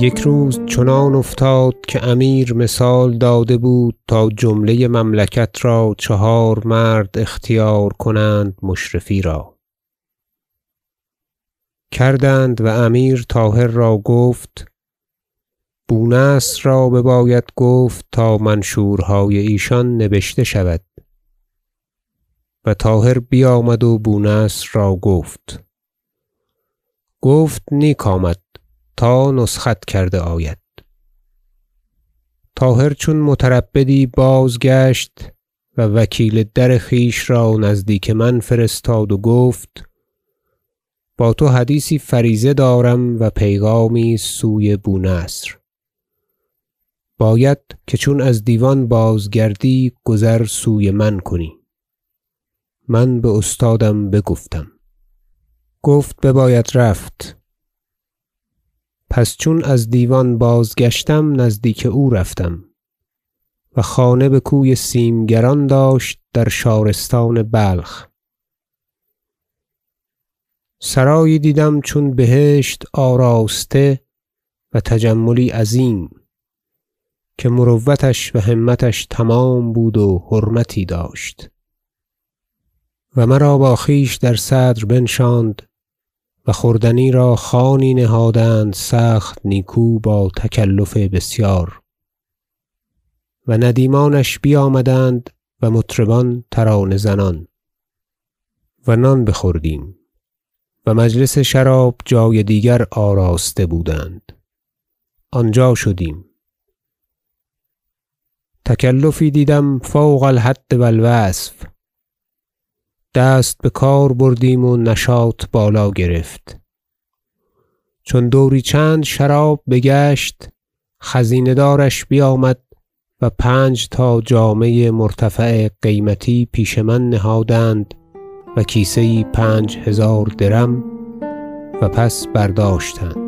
یک روز چنان افتاد که امیر مثال داده بود تا جمله مملکت را چهار مرد اختیار کنند مشرفی را. کردند و امیر طاهر را گفت بونصر را بباید گفت تا منشورهای ایشان نبشته شود. و طاهر بیامد و بونصر را گفت گفت نیک آمد. تا نسخت کرده آید. طاهر چون متربدی بازگشت و وکیل در خویش را نزدیک من فرستاد و گفت با تو حدیثی فریضه دارم و پیغامی سوی بونصر باید که چون از دیوان بازگردی گذر سوی من کنی. من باستادم بگفتم. گفت بباید رفت. پس چون از دیوان بازگشتم نزدیک او رفتم و خانه بکوی سیمگران داشت در شارستان بلخ. سرایی دیدم چون بهشت آراسته و تجملی عظیم که مروتش و همتش تمام بود و حرمتی داشت و مرا با خویش در صدر بنشاند و خوردنی را خوانی نهادند سخت نیکو با تکلف بسیار. و ندیمانش بیامدند و مطربان ترانه زنان. و نان بخوردیم. و مجلس شراب جای دیگر آراسته بودند. آنجا شدیم. تکلفی دیدم فوق الحد و الوصف. دست بکار بردیم و نشاط بالا گرفت. چون دوری چند شراب بگشت خزینه دارش بیامد و پنج تا جامه مرتفع قیمتی پیش من نهادند و کیسه پنج هزار درم و پس برداشتند.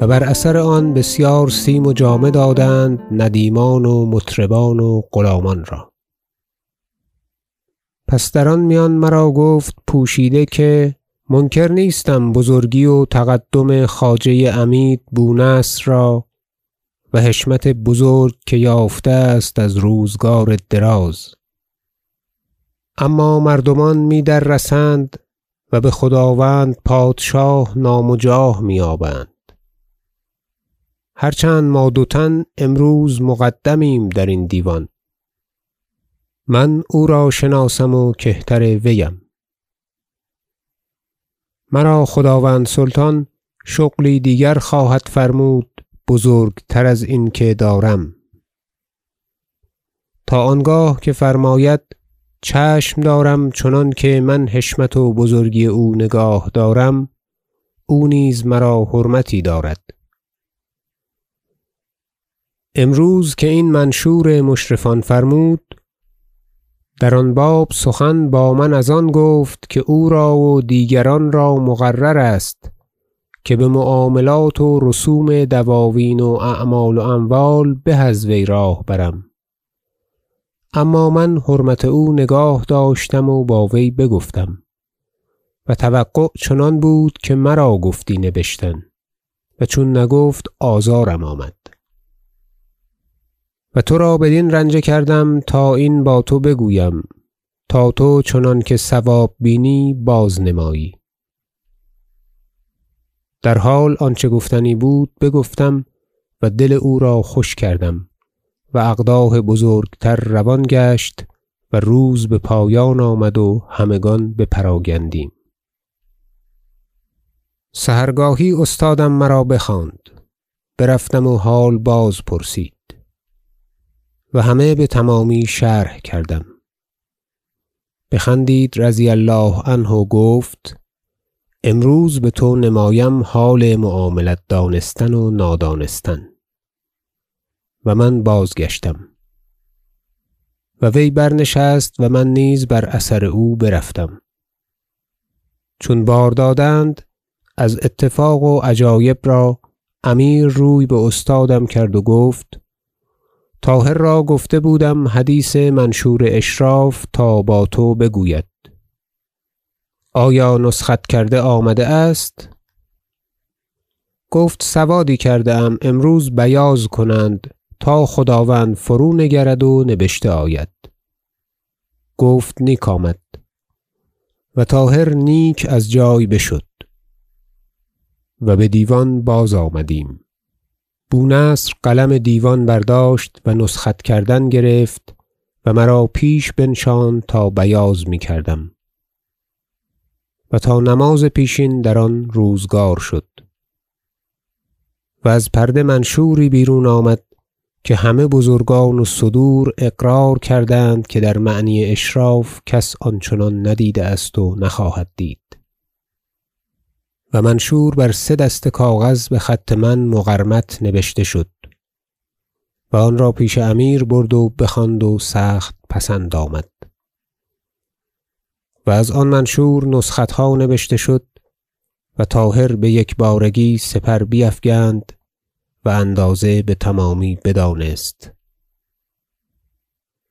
و بر اثر آن بسیار سیم و جامه دادند ندیمان و مطربان و غلامان را. پس در آن میان مرا گفت پوشیده که منکر نیستم بزرگی و تقدم خواجه عمید بونصر را و حشمت بزرگ که یافته است از روزگار دراز. اما مردمان می دررسند و بخداوند پادشاه نام و جاه مییابند هر چند ما دو تن امروز مقدمیم درین دیوان. من او را شناسم و کهتر ویم. مرا خداوند سلطان شغلی دیگر خواهد فرمود بزرگتر ازین که دارم. تا آنگاه که فرماید چشم دارم چنانکه من حشمت و بزرگی او نگاه دارم او نیز مرا حرمتی دارد. امروز که این منشور مشرفان فرمود در آن باب سخن با من از آن گفت که او را و دیگران را مقرر است که بمعاملات و رسوم دواوین و اعمال و اموال به از وی راه برم. اما من حرمت او نگاه داشتم و با وی بگفتم و توقع چنان بود که مرا گفتی نبشتن و چون نگفت آزارم آمد. و ترا بدین رنجه کردم تا این با تو بگویم تا تو چنانکه صواب بینی بازنمایی در حال آنچه گفتنی بود بگفتم و دل او را خوش کردم و اقداح بزرگتر روان گشت و روز بپایان آمد و همگان بپراگندیم سحرگاهی استادم مرا بخواند. برفتم و حال بازپرسید و همه بتمامی شرح کردم. بخندید رضی الله عنه و گفت امروز بتو نمایم حال معاملت دانستن و نادانستن. و من بازگشتم. و وی برنشست و من نیز بر اثر او برفتم. چون بار دادند از اتفاق و عجایب را امیر روی باستادم کرد و گفت طاهر را گفته بودم حدیث منشور اشراف تا با تو بگوید. آیا نسخت کرده آمده است؟ گفت سوادی کرده ام امروز بیاض کنند تا خداوند فرونگرد و نبشته آید. گفت نیک آمد. و طاهر نیک از جای بشد. و بدیوان بازآمدیم بونصر قلم دیوان برداشت و نسخت کردن گرفت و مرا پیش بنشاند تا بیاض می‌کردم. و تا نماز پیشین در آن روزگار شد. و از پرده منشوری بیرون آمد که همه بزرگان و صدور اقرار کردند که در معنی اشراف کس آنچنان ندیده است و نخواهد دید. و منشور بر سه دست کاغذ بخط من مقرمط نبشته شد و آن را پیش امیر برد و بخواند و سخت پسند آمد. و از آن منشور نسختها نبشته شد و طاهر بیکبارگی سپر بیفگند و اندازه بتمامی بدانست.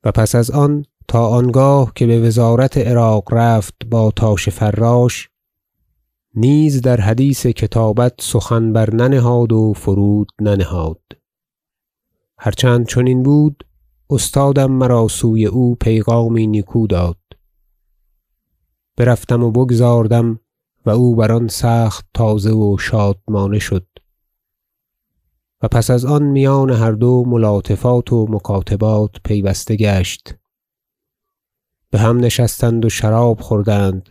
و پس از آن تا آنگاه که بوزارت عراق رفت با تاش فراش نیز در حدیث کتابت سخن برننهاد و فرود ننهاد. هر چند چنین بود استادم مرا سوی او پیغامی نیکو داد. برفتم و بگزاردم و او بر آن سخت تازه و شادمانه شد. و پس از آن میان هر دو ملاطفات و مکاتبات پیوسته گشت. بهم نشستند و شراب خوردند.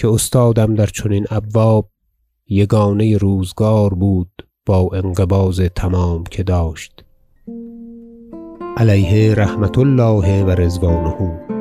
که استادم در چنین ابواب یگانه روزگار بود با انقباض تمام که داشت. علیه رحمة الله و رضوانه.